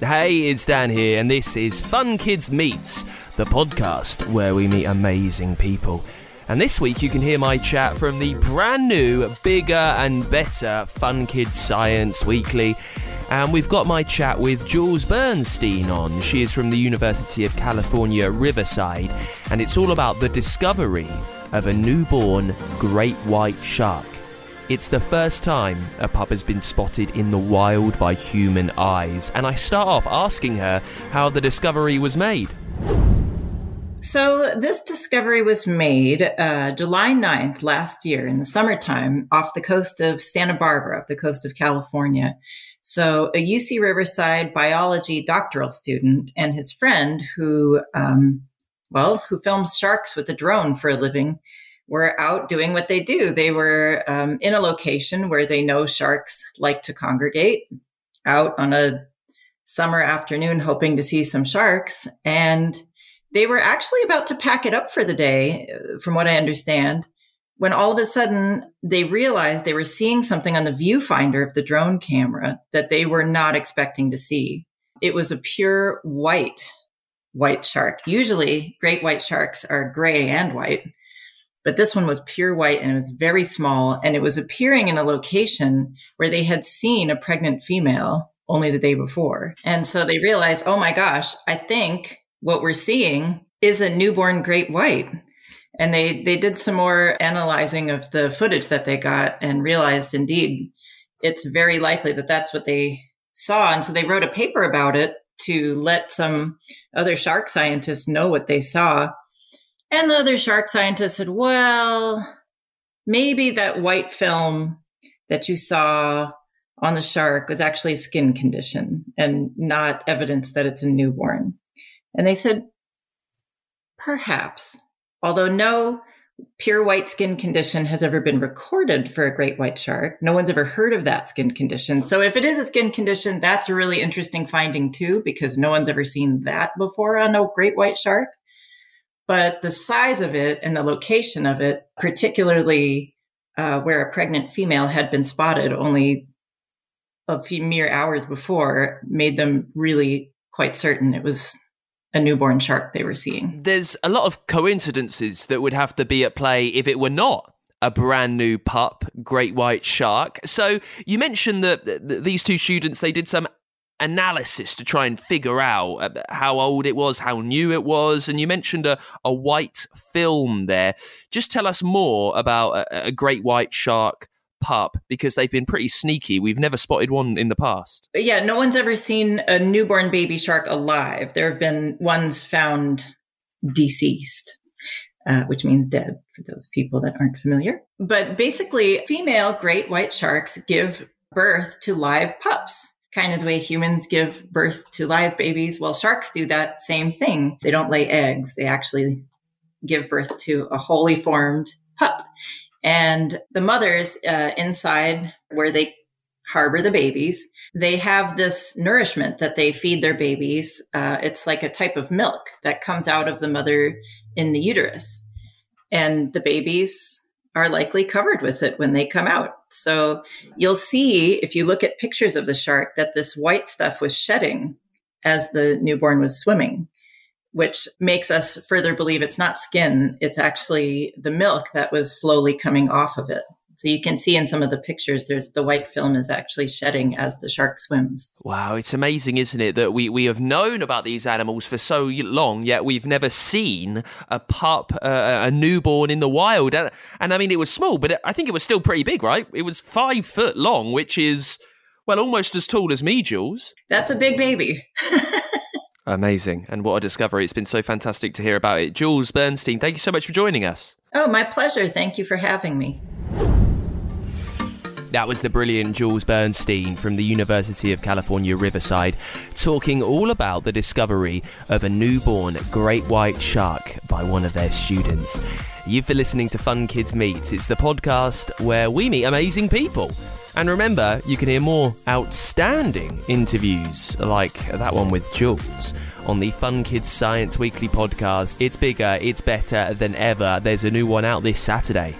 Hey, it's Dan here, and this is Fun Kids Meets, the podcast where we meet amazing people. And this week you can hear my chat from the brand new, bigger and better Fun Kids Science Weekly. And we've got my chat with Jules Bernstein on. She is from the University of California, Riverside, and it's all about the discovery of a newborn great white shark. It's the first time a pup has been spotted in the wild by human eyes, and I start off asking her how the discovery was made. So, this discovery was made uh, July 9th last year in the summertime off the coast of Santa Barbara, the coast of California. So, a UC Riverside biology doctoral student and his friend, who, um, well, who films sharks with a drone for a living, were out doing what they do. They were um, in a location where they know sharks like to congregate out on a summer afternoon, hoping to see some sharks. And they were actually about to pack it up for the day, uh, from what I understand, when all of a sudden they realized they were seeing something on the viewfinder of the drone camera that they were not expecting to see. It was a pure white, white shark. Usually, great white sharks are gray and white but this one was pure white and it was very small and it was appearing in a location where they had seen a pregnant female only the day before. And so they realized, oh my gosh, I think what we're seeing is a newborn great white. And they, they did some more analyzing of the footage that they got and realized indeed it's very likely that that's what they saw. And so they wrote a paper about it to let some other shark scientists know what they saw. And the other shark scientist said, well, maybe that white film that you saw on the shark was actually a skin condition and not evidence that it's a newborn. And they said, perhaps, although no pure white skin condition has ever been recorded for a great white shark. No one's ever heard of that skin condition. So if it is a skin condition, that's a really interesting finding too, because no one's ever seen that before on a great white shark but the size of it and the location of it, particularly uh, where a pregnant female had been spotted only a few mere hours before, made them really quite certain it was a newborn shark they were seeing. There's a lot of coincidences that would have to be at play if it were not a brand new pup, great white shark. So you mentioned that these two students they did some analysis to try and figure out uh, how old it was, how new it was. And you mentioned a, a white film there. Just tell us more about a, a great white shark pup because they've been pretty sneaky. We've never spotted one in the past. Yeah, no one's ever seen a newborn baby shark alive. There have been ones found deceased. Uh, which means dead for those people that aren't familiar. But basically, female great white sharks give birth to live pups kind of the way humans give birth to live babies. Well, sharks do that same thing. They don't lay eggs. They actually give birth to a wholly formed pup. And the mothers uh, inside where they harbor the babies, they have this nourishment that they feed their babies. Uh, it's like a type of milk that comes out of the mother in the uterus. And the babies are likely covered with it when they come out. So you'll see if you look at pictures of the shark that this white stuff was shedding as the newborn was swimming, which makes us further believe it's not skin, it's actually the milk that was slowly coming off of it. So you can see in some of the pictures, there's the white film is actually shedding as the shark swims. Wow, it's amazing, isn't it, that we, we have known about these animals for so long, yet we've never seen a pup, uh, a newborn in the wild. And, and I mean, it was small, but I think it was still pretty big, right? It was five foot long, which is, well, almost as tall as me, Jules. That's a big baby. Amazing. And what a discovery. It's been so fantastic to hear about it. Jules Bernstein, thank you so much for joining us. Oh, my pleasure. Thank you for having me. That was the brilliant Jules Bernstein from the University of California, Riverside, talking all about the discovery of a newborn great white shark by one of their students. You've been listening to Fun Kids Meet. It's the podcast where we meet amazing people. And remember, you can hear more outstanding interviews like that one with Jules on the Fun Kids Science Weekly podcast. It's bigger, it's better than ever. There's a new one out this Saturday.